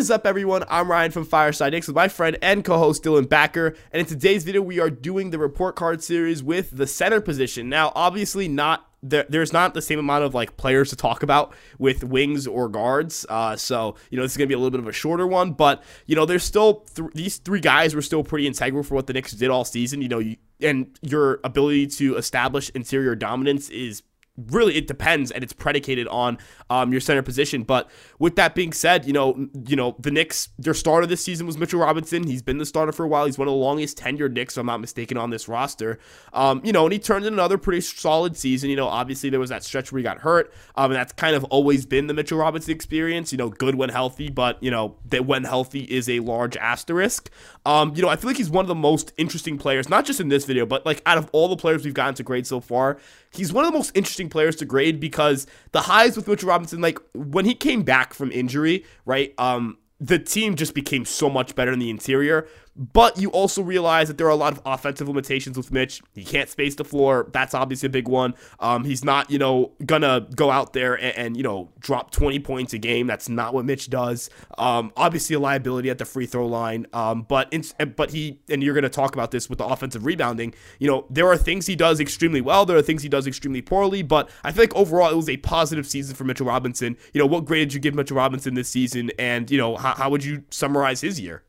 is up, everyone? I'm Ryan from Fireside Knicks with my friend and co-host Dylan Backer, and in today's video, we are doing the report card series with the center position. Now, obviously, not there's not the same amount of like players to talk about with wings or guards. Uh, so you know this is gonna be a little bit of a shorter one, but you know there's still th- these three guys were still pretty integral for what the Knicks did all season. You know, you, and your ability to establish interior dominance is really it depends and it's predicated on um, your center position. But with that being said, you know, you know the Knicks, their starter this season was Mitchell Robinson. He's been the starter for a while. He's one of the longest tenured Knicks, if I'm not mistaken, on this roster. Um, you know, and he turned in another pretty solid season. You know, obviously there was that stretch where he got hurt, um, and that's kind of always been the Mitchell Robinson experience. You know, good when healthy, but you know that when healthy is a large asterisk. Um, you know, I feel like he's one of the most interesting players, not just in this video, but like out of all the players we've gotten to grade so far, he's one of the most interesting players to grade because the highs with Mitchell Robinson, like when he came back from injury, right? Um, the team just became so much better in the interior. But you also realize that there are a lot of offensive limitations with Mitch. He can't space the floor. That's obviously a big one. Um, he's not, you know, gonna go out there and, and, you know drop 20 points a game. That's not what Mitch does. Um, obviously a liability at the free throw line. Um, but in, but he and you're gonna talk about this with the offensive rebounding. You know, there are things he does extremely well. There are things he does extremely poorly. But I think overall it was a positive season for Mitchell Robinson. You know, what grade did you give Mitchell Robinson this season? And you know, how, how would you summarize his year?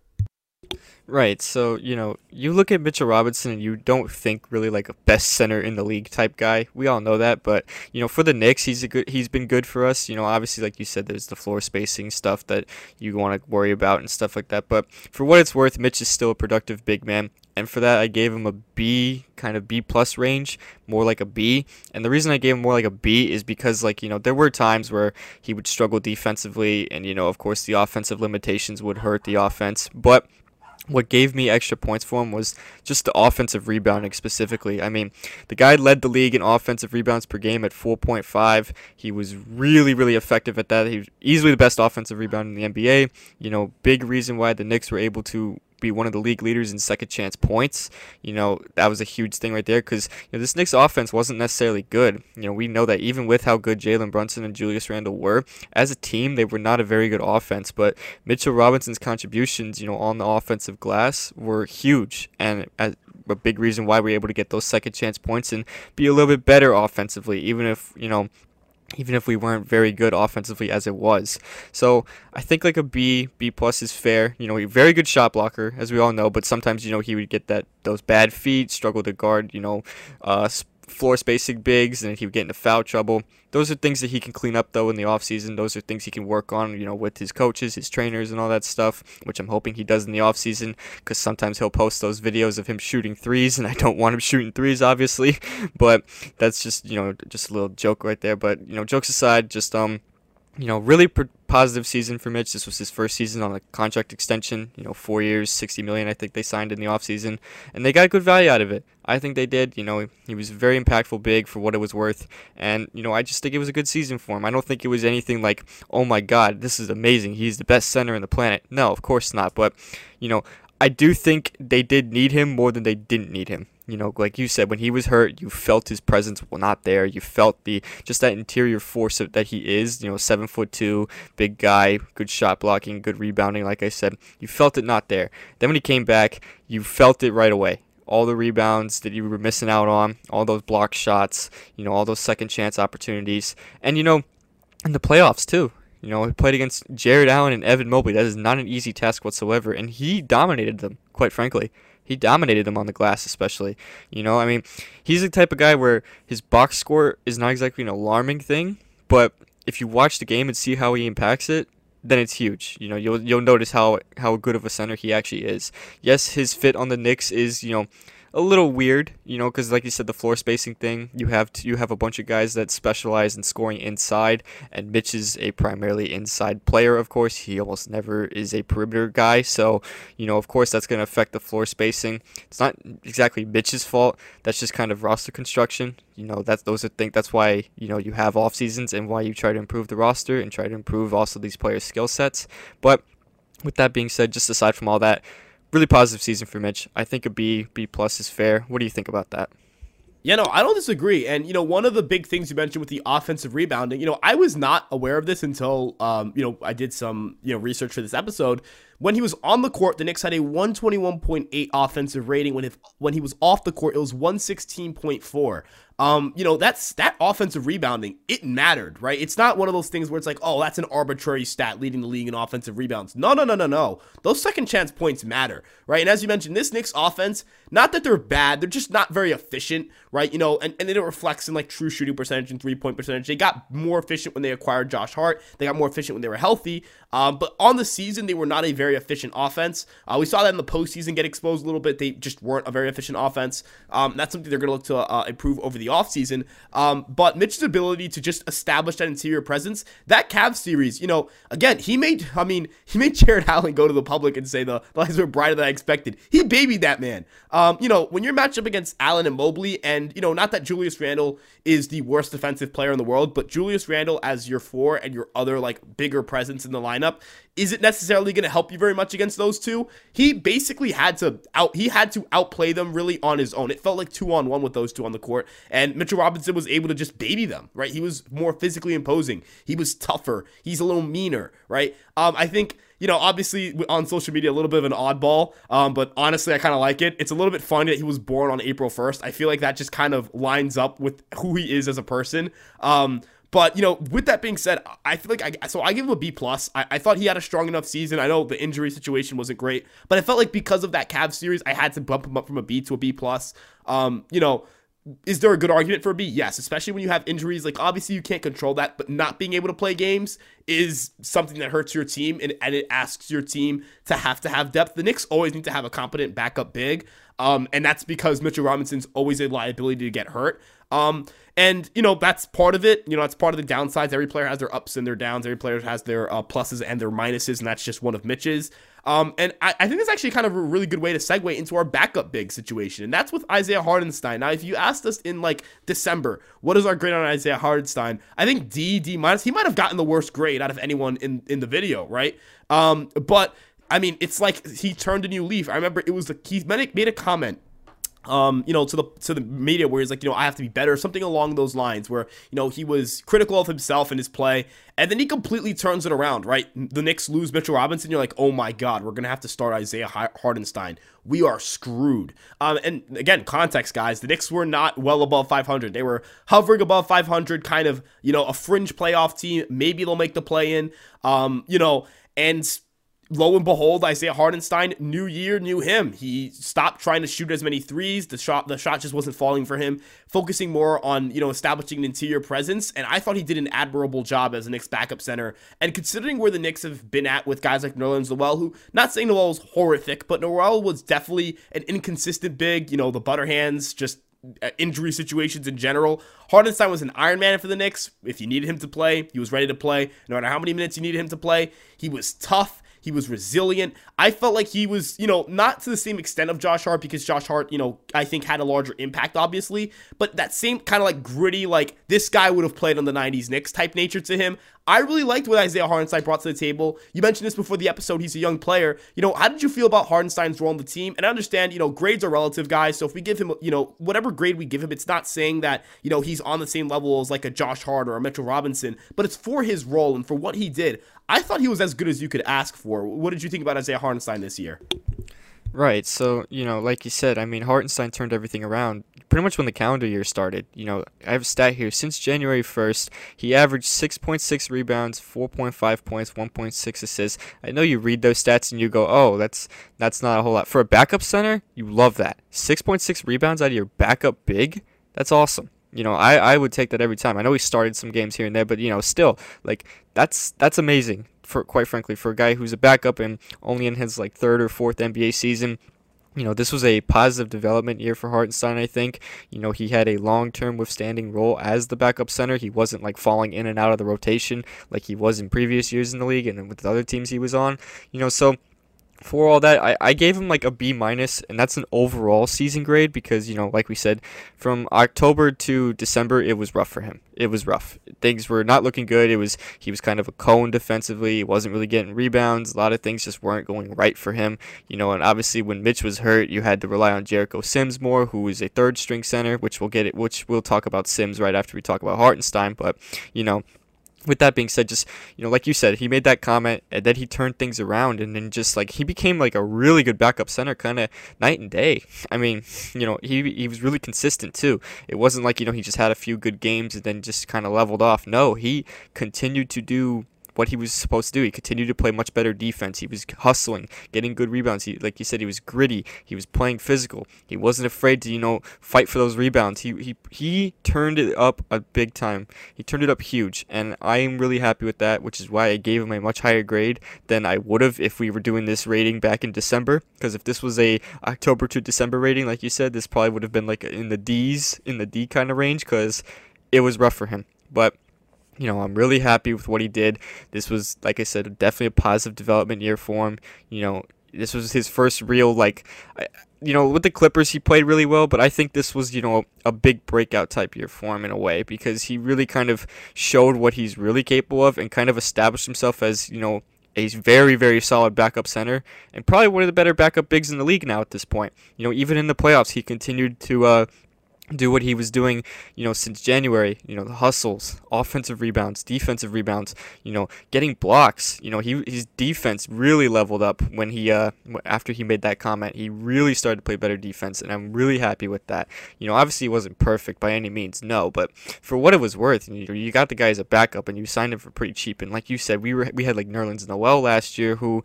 Right. So, you know, you look at Mitchell Robinson and you don't think really like a best center in the league type guy. We all know that, but you know, for the Knicks, he's a good he's been good for us. You know, obviously like you said there's the floor spacing stuff that you want to worry about and stuff like that. But for what it's worth, Mitch is still a productive big man. And for that, I gave him a B, kind of B plus range, more like a B. And the reason I gave him more like a B is because, like, you know, there were times where he would struggle defensively, and, you know, of course, the offensive limitations would hurt the offense. But what gave me extra points for him was just the offensive rebounding specifically. I mean, the guy led the league in offensive rebounds per game at 4.5. He was really, really effective at that. He was easily the best offensive rebounder in the NBA. You know, big reason why the Knicks were able to be one of the league leaders in second chance points. You know, that was a huge thing right there because you know, this Knicks offense wasn't necessarily good. You know, we know that even with how good Jalen Brunson and Julius Randle were, as a team, they were not a very good offense. But Mitchell Robinson's contributions, you know, on the offensive glass were huge. And as, a big reason why we are able to get those second chance points and be a little bit better offensively, even if, you know, even if we weren't very good offensively as it was. So I think like a B, B plus is fair. You know, a very good shot blocker, as we all know, but sometimes, you know, he would get that those bad feet, struggle to guard, you know, uh, floor spacing bigs and he would get into foul trouble. Those are things that he can clean up though in the offseason. Those are things he can work on, you know, with his coaches, his trainers and all that stuff, which I'm hoping he does in the offseason cuz sometimes he'll post those videos of him shooting threes and I don't want him shooting threes obviously, but that's just, you know, just a little joke right there, but you know, jokes aside, just um you know, really pr- positive season for Mitch. This was his first season on a contract extension. You know, four years, sixty million. I think they signed in the offseason. and they got good value out of it. I think they did. You know, he was very impactful, big for what it was worth, and you know, I just think it was a good season for him. I don't think it was anything like, oh my God, this is amazing. He's the best center in the planet. No, of course not. But you know, I do think they did need him more than they didn't need him. You know, like you said, when he was hurt, you felt his presence well not there. You felt the just that interior force of, that he is. You know, seven foot two, big guy, good shot blocking, good rebounding. Like I said, you felt it not there. Then when he came back, you felt it right away all the rebounds that you were missing out on, all those block shots, you know, all those second chance opportunities. And, you know, in the playoffs, too. You know, he played against Jarrett Allen and Evan Mobley. That is not an easy task whatsoever. And he dominated them, quite frankly. He dominated them on the glass, especially. You know, I mean, he's the type of guy where his box score is not exactly an alarming thing, but if you watch the game and see how he impacts it, then it's huge. You know, you'll you'll notice how how good of a center he actually is. Yes, his fit on the Knicks is you know a little weird, you know, because like you said, the floor spacing thing. You have to, you have a bunch of guys that specialize in scoring inside, and Mitch is a primarily inside player. Of course, he almost never is a perimeter guy, so you know, of course, that's going to affect the floor spacing. It's not exactly Mitch's fault. That's just kind of roster construction. You know, that's those are things. That's why you know you have off seasons and why you try to improve the roster and try to improve also these players' skill sets. But with that being said, just aside from all that really positive season for Mitch. I think a B, B plus is fair. What do you think about that? Yeah, no, I don't disagree. And you know, one of the big things you mentioned with the offensive rebounding, you know, I was not aware of this until um, you know, I did some, you know, research for this episode. When he was on the court, the Knicks had a 121.8 offensive rating. When if when he was off the court, it was 116.4. Um, you know, that's that offensive rebounding, it mattered, right? It's not one of those things where it's like, oh, that's an arbitrary stat leading the league in offensive rebounds. No, no, no, no, no. Those second chance points matter, right? And as you mentioned, this Knicks offense, not that they're bad, they're just not very efficient, right? You know, and, and it reflects in like true shooting percentage and three point percentage. They got more efficient when they acquired Josh Hart. They got more efficient when they were healthy. Um, but on the season, they were not a very efficient offense. Uh, we saw that in the postseason get exposed a little bit. They just weren't a very efficient offense. Um, that's something they're going to look to uh, improve over the offseason. Um, but Mitch's ability to just establish that interior presence, that Cavs series, you know, again, he made, I mean, he made Jarrett Allen go to the public and say the, the lines were brighter than I expected. He babied that man. Um, you know, when you're matched up against Allen and Mobley, and, you know, not that Julius Randle is the worst defensive player in the world, but Julius Randle as your four and your other, like, bigger presence in the lineup, is it necessarily going to help you very much against those two? He basically had to out he had to outplay them really on his own. It felt like two on one with those two on the court, and Mitchell Robinson was able to just baby them. Right, he was more physically imposing. He was tougher. He's a little meaner. Right. Um, I think you know, obviously on social media, a little bit of an oddball, um, but honestly, I kind of like it. It's a little bit funny that he was born on April 1st. I feel like that just kind of lines up with who he is as a person. Um, but you know, with that being said, I feel like I so I give him a B plus. I, I, thought he had a strong enough season. I know the injury situation wasn't great, but I felt like because of that Cavs series, I had to bump him up from a B to a B plus. Um, you know, is there a good argument for a B? Yes, especially when you have injuries. Like obviously you can't control that, but not being able to play games is something that hurts your team and, and it asks your team to have to have depth. The Knicks always need to have a competent backup big. Um, and that's because Mitchell Robinson's always a liability to get hurt. Um, and you know that's part of it. You know that's part of the downsides. Every player has their ups and their downs. Every player has their uh, pluses and their minuses, and that's just one of Mitch's. Um, and I, I think it's actually kind of a really good way to segue into our backup big situation, and that's with Isaiah Hartenstein. Now, if you asked us in like December, what is our grade on Isaiah Hartenstein? I think D, D minus. He might have gotten the worst grade out of anyone in in the video, right? Um, but I mean, it's like he turned a new leaf. I remember it was the he made a comment um, you know, to the to the media where he's like, you know, I have to be better, something along those lines, where you know he was critical of himself and his play, and then he completely turns it around. Right, the Knicks lose Mitchell Robinson, you're like, oh my god, we're gonna have to start Isaiah Hartenstein. We are screwed. Um, and again, context, guys, the Knicks were not well above 500. They were hovering above 500, kind of, you know, a fringe playoff team. Maybe they'll make the play in. Um, you know, and lo and behold, Isaiah Hartenstein, new year, new him. He stopped trying to shoot as many threes. The shot, the shot just wasn't falling for him. Focusing more on you know establishing an interior presence, and I thought he did an admirable job as a Knicks backup center. And considering where the Knicks have been at with guys like Nerlens Noel, who not saying Noel was horrific, but Noel was definitely an inconsistent big. You know the butter hands just uh, injury situations in general. Hartenstein was an Iron Man for the Knicks. If you needed him to play, he was ready to play. No matter how many minutes you needed him to play, he was tough. He was resilient. I felt like he was, you know, not to the same extent of Josh Hart because Josh Hart, you know, I think had a larger impact, obviously, but that same kind of like gritty, like this guy would have played on the 90s Knicks type nature to him. I really liked what Isaiah Hartenstein brought to the table. You mentioned this before the episode. He's a young player. You know, how did you feel about Hartenstein's role on the team? And I understand, you know, grades are relative, guys. So if we give him, you know, whatever grade we give him, it's not saying that, you know, he's on the same level as like a Josh Hart or a Mitchell Robinson, but it's for his role and for what he did. I thought he was as good as you could ask for. What did you think about Isaiah Hartenstein this year? Right. So, you know, like you said, I mean, Hartenstein turned everything around pretty much when the calendar year started. You know, I have a stat here. Since January 1st, he averaged 6.6 rebounds, 4.5 points, 1.6 assists. I know you read those stats and you go, oh, that's that's not a whole lot. For a backup center, you love that. 6.6 rebounds out of your backup big? That's awesome. You know, I, I would take that every time. I know he started some games here and there, but you know, still, like that's that's amazing for quite frankly for a guy who's a backup and only in his like third or fourth NBA season. You know, this was a positive development year for Hartenstein, I think. You know, he had a long term withstanding role as the backup center. He wasn't like falling in and out of the rotation like he was in previous years in the league and with the other teams he was on. You know, so for all that, I, I gave him like a B minus, and that's an overall season grade because you know, like we said, from October to December, it was rough for him. It was rough. Things were not looking good. It was he was kind of a cone defensively. He wasn't really getting rebounds. A lot of things just weren't going right for him. You know, and obviously when Mitch was hurt, you had to rely on Jericho Sims more, who is a third string center, which we'll get it. Which we'll talk about Sims right after we talk about Hartenstein. But you know with that being said, just you know, like you said, he made that comment and then he turned things around and then just like he became like a really good backup center, kind of night and day. I mean, you know, he he was really consistent too. It wasn't like you know he just had a few good games and then just kind of leveled off. No, he continued to do what he was supposed to do. He continued to play much better defense. He was hustling, getting good rebounds. He, like you said, he was gritty. He was playing physical. He wasn't afraid to, you know, fight for those rebounds. He he he turned it up a big time. He turned it up huge, and I am really happy with that. Which is why I gave him a much higher grade than I would have if we were doing this rating back in December. Because if this was a October to December rating, like you said, this probably would have been like in the D's, in the D kind of range, because it was rough for him. But you know, I'm really happy with what he did. This was, like I said, definitely a positive development year for him. You know, this was his first real, like, you know, with the Clippers, he played really well, but I think this was, you know, a big breakout type year for him in a way because he really kind of showed what he's really capable of and kind of established himself as, you know, a very, very solid backup center and probably one of the better backup bigs in the league now at this point. You know, even in the playoffs, he continued to uh, do what he was doing, you know, since January, you know, the hustles, offensive rebounds, defensive rebounds, you know, getting blocks. You know, he his defense really leveled up when he uh after he made that comment. He really started to play better defense and I'm really happy with that. You know, obviously he wasn't perfect by any means, no, but for what it was worth, you know, you got the guy as a backup and you signed him for pretty cheap and like you said, we were we had like Nerlens Noel last year who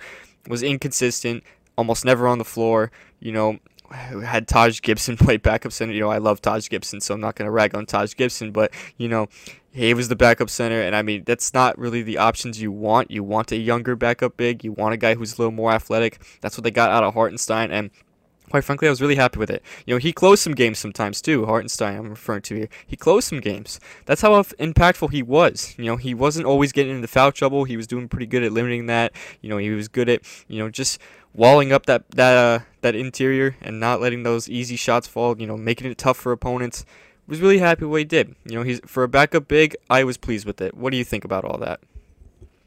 was inconsistent, almost never on the floor, you know, had Taj Gibson play backup center. You know, I love Taj Gibson, so I'm not going to rag on Taj Gibson, but, you know, he was the backup center, and I mean, that's not really the options you want. You want a younger backup big, you want a guy who's a little more athletic. That's what they got out of Hartenstein, and quite frankly, I was really happy with it. You know, he closed some games sometimes too. Hartenstein, I'm referring to here. He closed some games. That's how impactful he was. You know, he wasn't always getting into foul trouble. He was doing pretty good at limiting that. You know, he was good at you know just walling up that that uh, that interior and not letting those easy shots fall. You know, making it tough for opponents. Was really happy with what he did. You know, he's for a backup big. I was pleased with it. What do you think about all that?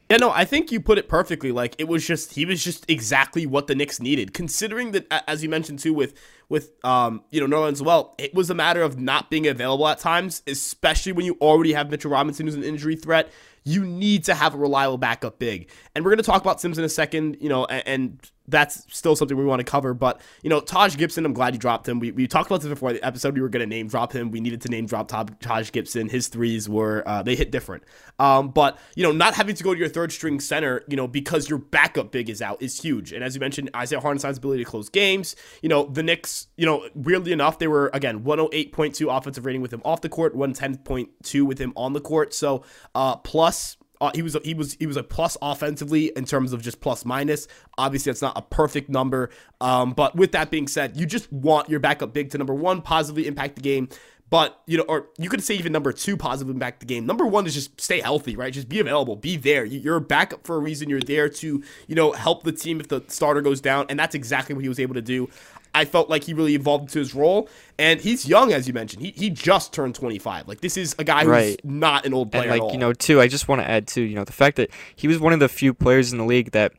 Yeah, no, I think you put it perfectly. Like it was just he was just exactly what the Knicks needed. Considering that, as you mentioned too, with with um you know Nerlens well, it was a matter of not being available at times, especially when you already have Mitchell Robinson who's an injury threat. You need to have a reliable backup big, and we're gonna talk about Sims in a second. You know, and, and that's still something we want to cover. But, you know, Taj Gibson, I'm glad you dropped him. We, we talked about this before the episode. We were going to name drop him. We needed to name drop Taj Gibson. His threes were, uh, they hit different. Um, but, you know, not having to go to your third string center, you know, because your backup big is out is huge. And as you mentioned, Isaiah Hartenstein's ability to close games, you know, the Knicks, you know, weirdly enough, they were, again, 108.2 offensive rating with him off the court, 110.2 with him on the court. So, uh, plus uh, he was he was he was a plus offensively in terms of just plus minus. Obviously, that's not a perfect number. Um, but with that being said, you just want your backup big to number one positively impact the game. But you know, or you could say even number two positively impact the game. Number one is just stay healthy, right? Just be available, be there. You're a backup for a reason. You're there to you know help the team if the starter goes down, and that's exactly what he was able to do. I felt like he really evolved into his role. And he's young, as you mentioned. He, he just turned 25. Like, this is a guy who's right. not an old player and, like, you know, too, I just want to add, too, you know, the fact that he was one of the few players in the league that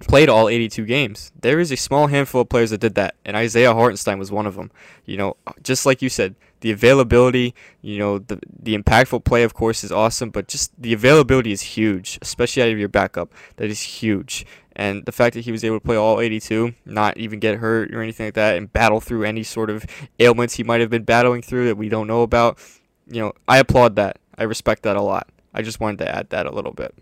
played all 82 games. There is a small handful of players that did that, and Isaiah Hartenstein was one of them. You know, just like you said, the availability, you know, the the impactful play, of course, is awesome, but just the availability is huge, especially out of your backup. That is huge. And the fact that he was able to play all 82, not even get hurt or anything like that, and battle through any sort of ailments he might have been battling through that we don't know about, you know, I applaud that. I respect that a lot. I just wanted to add that a little bit.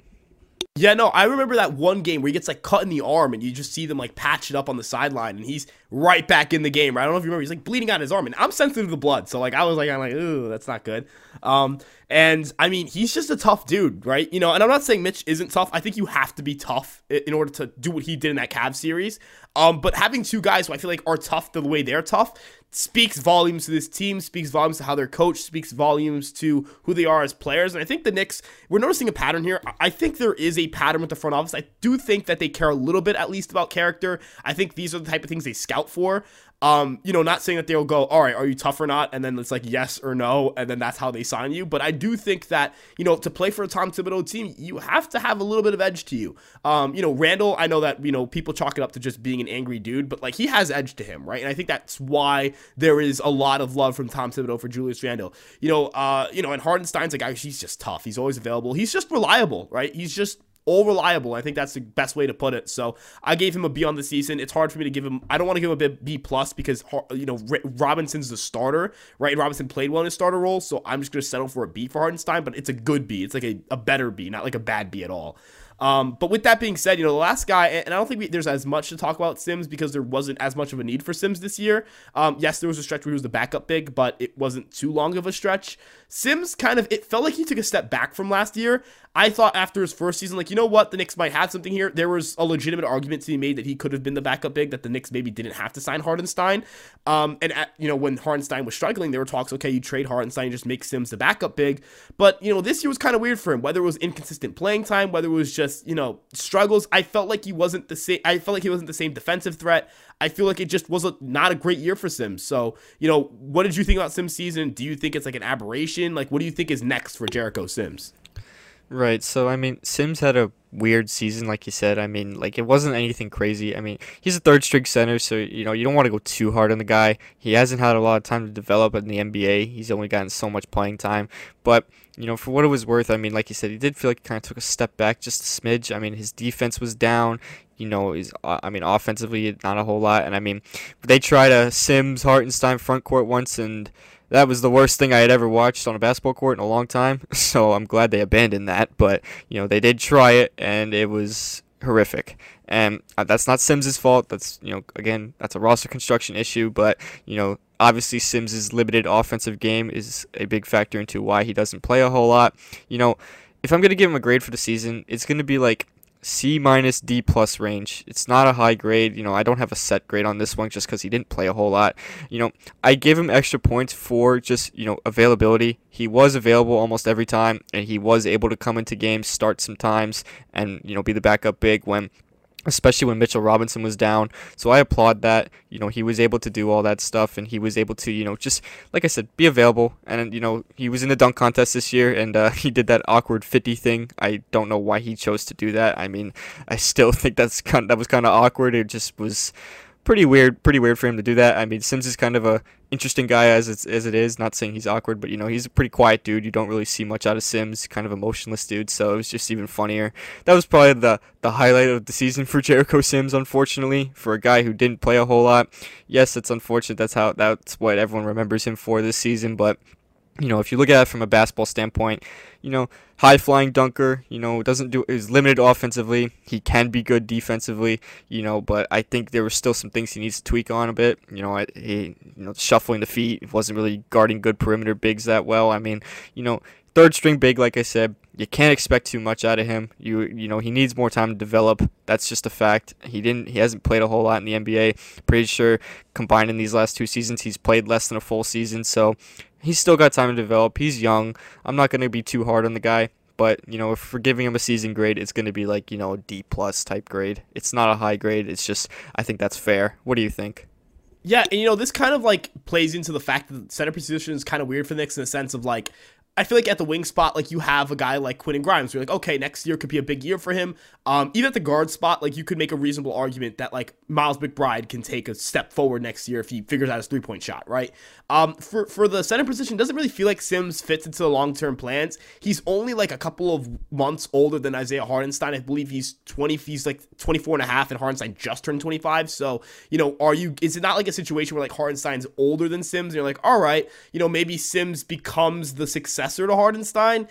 Yeah, no, I remember that one game where he gets like cut in the arm and you just see them like patch it up on the sideline and he's right back in the game. Right? I don't know if you remember. He's like bleeding out his arm, and I'm sensitive to the blood, so like I was like I'm like ooh that's not good. Um, and I mean he's just a tough dude, right? You know, and I'm not saying Mitch isn't tough. I think you have to be tough in order to do what he did in that Cavs series. Um, but having two guys who I feel like are tough the way they're tough speaks volumes to this team, speaks volumes to how they're speaks volumes to who they are as players. And I think the Knicks, we're noticing a pattern here. I think there is a pattern with the front office. I do think that they care a little bit, at least, about character. I think these are the type of things they scout for. Um, you know, not saying that they'll go, all right, are you tough or not? And then it's like yes or no, and then that's how they sign you. But I do think that, you know, to play for a Tom Thibodeau team, you have to have a little bit of edge to you. Um, you know, Randle, I know that, you know, people chalk it up to just being an angry dude, but like he has edge to him, right? And I think that's why there is a lot of love from Tom Thibodeau for Julius Randle. You know, uh, you know, and Hartenstein's a guy, he's just tough. He's always available. He's just reliable, right? He's just all reliable. I think that's the best way to put it. So I gave him a B on the season. It's hard for me to give him. I don't want to give him a B plus because you know Robinson's the starter, right? Robinson played well in his starter role, so I'm just gonna settle for a B for Hartenstein. But it's a good B. It's like a, a better B, not like a bad B at all. Um, but with that being said, you know, the last guy, and I don't think we, there's as much to talk about Sims because there wasn't as much of a need for Sims this year. Um, yes, there was a stretch where he was the backup big, but it wasn't too long of a stretch. Sims kind of, it felt like he took a step back from last year. I thought after his first season, like, you know what, the Knicks might have something here. There was a legitimate argument to be made that he could have been the backup big, that the Knicks maybe didn't have to sign Hartenstein. Um, and, at, you know, when Hartenstein was struggling, there were talks, okay, you trade Hartenstein and just make Sims the backup big. But, you know, this year was kind of weird for him, whether it was inconsistent playing time, whether it was just, you know, struggles. I felt like he wasn't the same, I felt like he wasn't the same defensive threat. I feel like it just was a, not a great year for Sims. So, you know, what did you think about Sims season? Do you think it's like an aberration? Like, what do you think is next for Jericho Sims? Right. So I mean, Sims had a weird season, like you said. I mean, like it wasn't anything crazy. I mean, he's a third string center, so you know you don't want to go too hard on the guy. He hasn't had a lot of time to develop in the NBA. He's only gotten so much playing time, but you know, for what it was worth, I mean, like you said, he did feel like he kind of took a step back, just a smidge. I mean, his defense was down. You know, he's, uh, I mean, offensively, not a whole lot. And I mean, they tried a Sims Hartenstein front court once, and that was the worst thing I had ever watched on a basketball court in a long time. So I'm glad they abandoned that. But you know, they did try it, and it was horrific. And uh, that's not Sims's fault. That's you know, again, that's a roster construction issue. But you know, obviously Sims's limited offensive game is a big factor into why he doesn't play a whole lot. You know, if I'm gonna give him a grade for the season, it's gonna be like C minus D plus range. It's not a high grade. You know, I don't have a set grade on this one just because he didn't play a whole lot. You know, I give him extra points for just, you know, availability. He was available almost every time, and he was able to come into games, start sometimes, and, you know, be the backup big when especially when Mitchell Robinson was down. So I applaud that. You know, he was able to do all that stuff and he was able to, you know, just like I said, be available. And you know, he was in the dunk contest this year and uh, he did that awkward 50 thing. I don't know why he chose to do that. I mean, I still think that's kind of, that was kind of awkward. It just was pretty weird, pretty weird for him to do that. I mean, Sims is kind of a interesting guy as it's, as it is. Not saying he's awkward, but you know, he's a pretty quiet dude. You don't really see much out of Sims. Kind of emotionless dude. So it was just even funnier. That was probably the the highlight of the season for Jericho Sims. Unfortunately, for a guy who didn't play a whole lot. Yes, it's unfortunate. That's how that's what everyone remembers him for this season. But you know, if you look at it from a basketball standpoint, you know, high flying dunker, you know, doesn't do is limited offensively. He can be good defensively, you know, but I think there were still some things he needs to tweak on a bit. You know, he you know, shuffling the feet, wasn't really guarding good perimeter bigs that well. I mean, you know, third string big like I said, you can't expect too much out of him. You you know, he needs more time to develop. That's just a fact. He didn't he hasn't played a whole lot in the NBA. Pretty sure combined in these last two seasons he's played less than a full season. So he's still got time to develop. He's young. I'm not going to be too hard on the guy, but you know, if we're giving him a season grade, it's going to be like you know D plus type grade. It's not a high grade. It's just I think that's fair. What do you think? Yeah, and you know, this kind of like plays into the fact that the center position is kind of weird for the Knicks in the sense of like I feel like at the wing spot, like you have a guy like Quentin Grimes. You're like, okay, next year could be a big year for him. Um, even at the guard spot, like you could make a reasonable argument that like Miles McBride can take a step forward next year if he figures out his three point shot, right? Um, for for the center position, doesn't really feel like Sims fits into the long term plans. He's only like a couple of months older than Isaiah Hartenstein. I believe he's 20. He's like 24 and a half, and Hartenstein just turned 25. So you know, are you? Is it not like a situation where like Hartenstein's older than Sims? And you're like, all right, you know, maybe Sims becomes the successor to Hartenstein.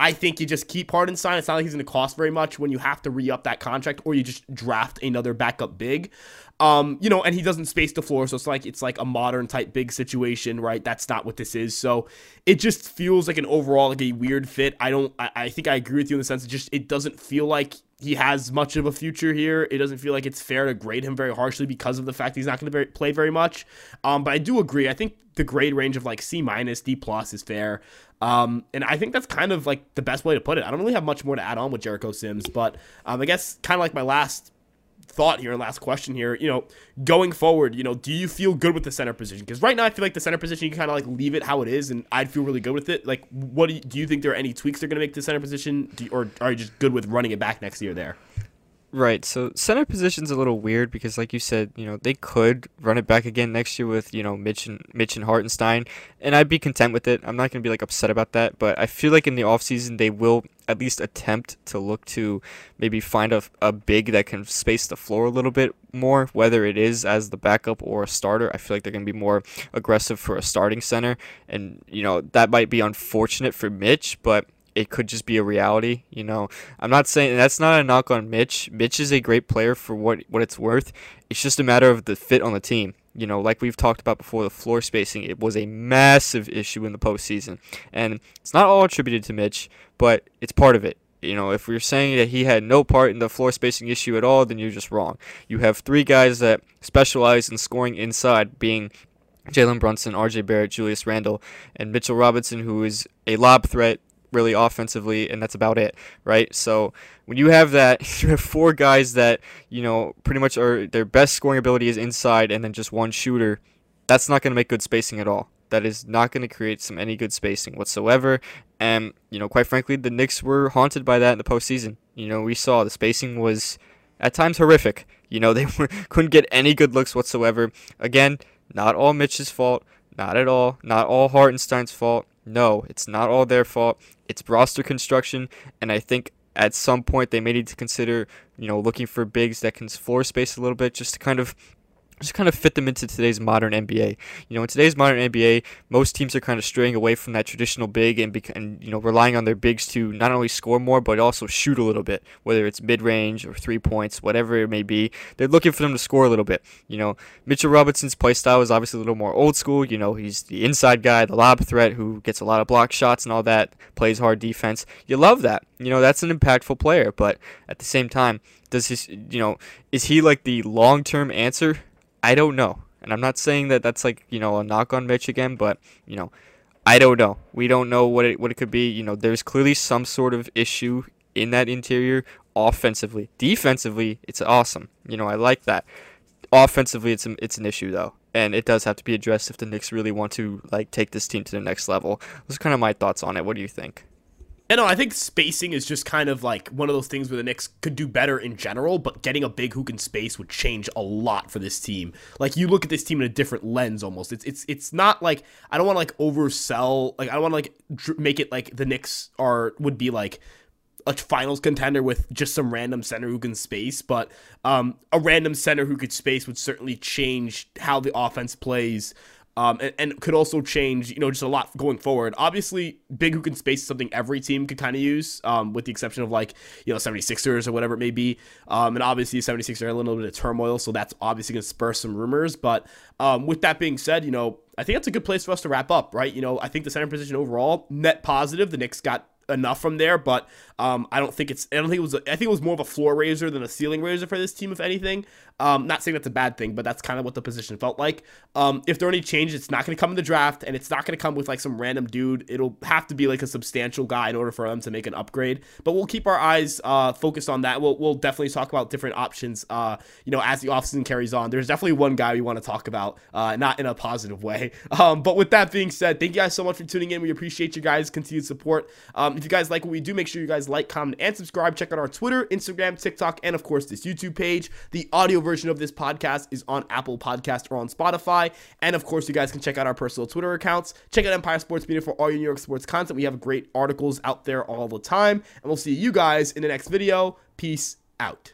I think you just keep Hartenstein. It's not like he's going to cost very much when you have to re up that contract or you just draft another backup big. Um, you know, and he doesn't space the floor, so it's like it's like a modern type big situation, right? That's not what this is. So it just feels like an overall like a weird fit. I don't. I, I think I agree with you in the sense it just it doesn't feel like he has much of a future here. It doesn't feel like it's fair to grade him very harshly because of the fact he's not going to play very much. Um, but I do agree. I think the grade range of like C minus, D plus is fair. Um, and I think that's kind of like the best way to put it. I don't really have much more to add on with Jericho Sims, but um, I guess kind of like my last thought here, last question here, you know, going forward, you know, do you feel good with the center position? Because right now I feel like the center position you kind of like leave it how it is, and I'd feel really good with it. Like, what do you, do you think there are any tweaks they're going to make to the center position, you, or are you just good with running it back next year there? Right. So center position's a little weird because, like you said, you know they could run it back again next year with you know Mitch and Mitch and Hartenstein, and I'd be content with it. I'm not gonna be like upset about that, but I feel like in the offseason they will at least attempt to look to maybe find a, a big that can space the floor a little bit more, whether it is as the backup or a starter. I feel like they're gonna be more aggressive for a starting center, and you know that might be unfortunate for Mitch, but it could just be a reality. You know, I'm not saying that's not a knock on Mitch. Mitch is a great player for what what it's worth. It's just a matter of the fit on the team. You know, like we've talked about before, the floor spacing it was a massive issue in the postseason, and it's not all attributed to Mitch, but it's part of it. You know, if we're saying that he had no part in the floor spacing issue at all, then you're just wrong. You have three guys that specialize in scoring inside, being Jalen Brunson, RJ Barrett, Julius Randle, and Mitchell Robinson, who is a lob threat really offensively, and that's about it, right? So when you have that, you have four guys that you know pretty much are their best scoring ability is inside, and then just one shooter. That's not going to make good spacing at all. That is not going to create some any good spacing whatsoever. And you know, quite frankly, the Knicks were haunted by that in the postseason. You know, we saw the spacing was at times horrific. You know, they were, couldn't get any good looks whatsoever. Again, not all Mitch's fault. Not at all. Not all Hartenstein's fault. No, it's not all their fault. It's roster construction, and I think at some point they may need to consider, you know, looking for bigs that can floor space a little bit just to kind of just kind of fit them into today's modern NBA. You know, in today's modern NBA, most teams are kind of straying away from that traditional big and, bec- and you know relying on their bigs to not only score more but also shoot a little bit, whether it's mid range or three points, whatever it may be. They're looking for them to score a little bit. You know, Mitchell Robinson's play style is obviously a little more old school. You know, he's the inside guy, the lob threat who gets a lot of block shots and all that, plays hard defense. You love that. You know, that's an impactful player, but at the same time, does his you know is he like the long term answer? I don't know. And I'm not saying that that's like, you know, a knock on Mitch again, but, you know, I don't know. We don't know what it what it could be. You know, there's clearly some sort of issue in that interior offensively. Defensively, it's awesome. You know, I like that. Offensively, it's an, it's an issue though, and it does have to be addressed if the Knicks really want to like take this team to the next level. Those are kind of my thoughts on it. What do you think? You know, I think spacing is just kind of like one of those things where the Knicks could do better in general, but getting a big who can space would change a lot for this team. Like you look at this team in a different lens almost. It's it's it's not like I don't want to like oversell. Like I don't want to like dr- make it like the Knicks are would be like a finals contender with just some random center who can space, but um, a random center who could space would certainly change how the offense plays um, and, and, could also change, you know, just a lot going forward. Obviously, big who can space is something every team could kind of use, um, with the exception of like, you know, 76ers or whatever it may be. Um, and obviously, 76ers are a little bit of turmoil, so that's obviously going to spur some rumors. But um, with that being said, you know, I think that's a good place for us to wrap up, right? You know, I think the center position overall, net positive. The Knicks got enough from there, but um, I don't think it's. I don't think it was. I think it was more of a floor raiser than a ceiling raiser for this team, if anything. Um, not saying that's a bad thing, but that's kind of what the position felt like. Um, if there are any changes, it's not going to come in the draft, and it's not going to come with like some random dude. It'll have to be like a substantial guy in order for them to make an upgrade. But we'll keep our eyes uh, focused on that. We'll we'll definitely talk about different options. Uh, you know, as the offseason carries on, there's definitely one guy we want to talk about, uh, not in a positive way. Um, but with that being said, thank you guys so much for tuning in. We appreciate you guys' continued support. Um, if you guys like what we do, make sure you guys like, comment, and subscribe. Check out our Twitter, Instagram, TikTok, and of course this YouTube page. The audio version of this podcast is on Apple Podcast or on Spotify. And of course, you guys can check out our personal Twitter accounts. Check out Empire Sports Media for all your New York sports content. We have great articles out there all the time. And we'll see you guys in the next video. Peace out.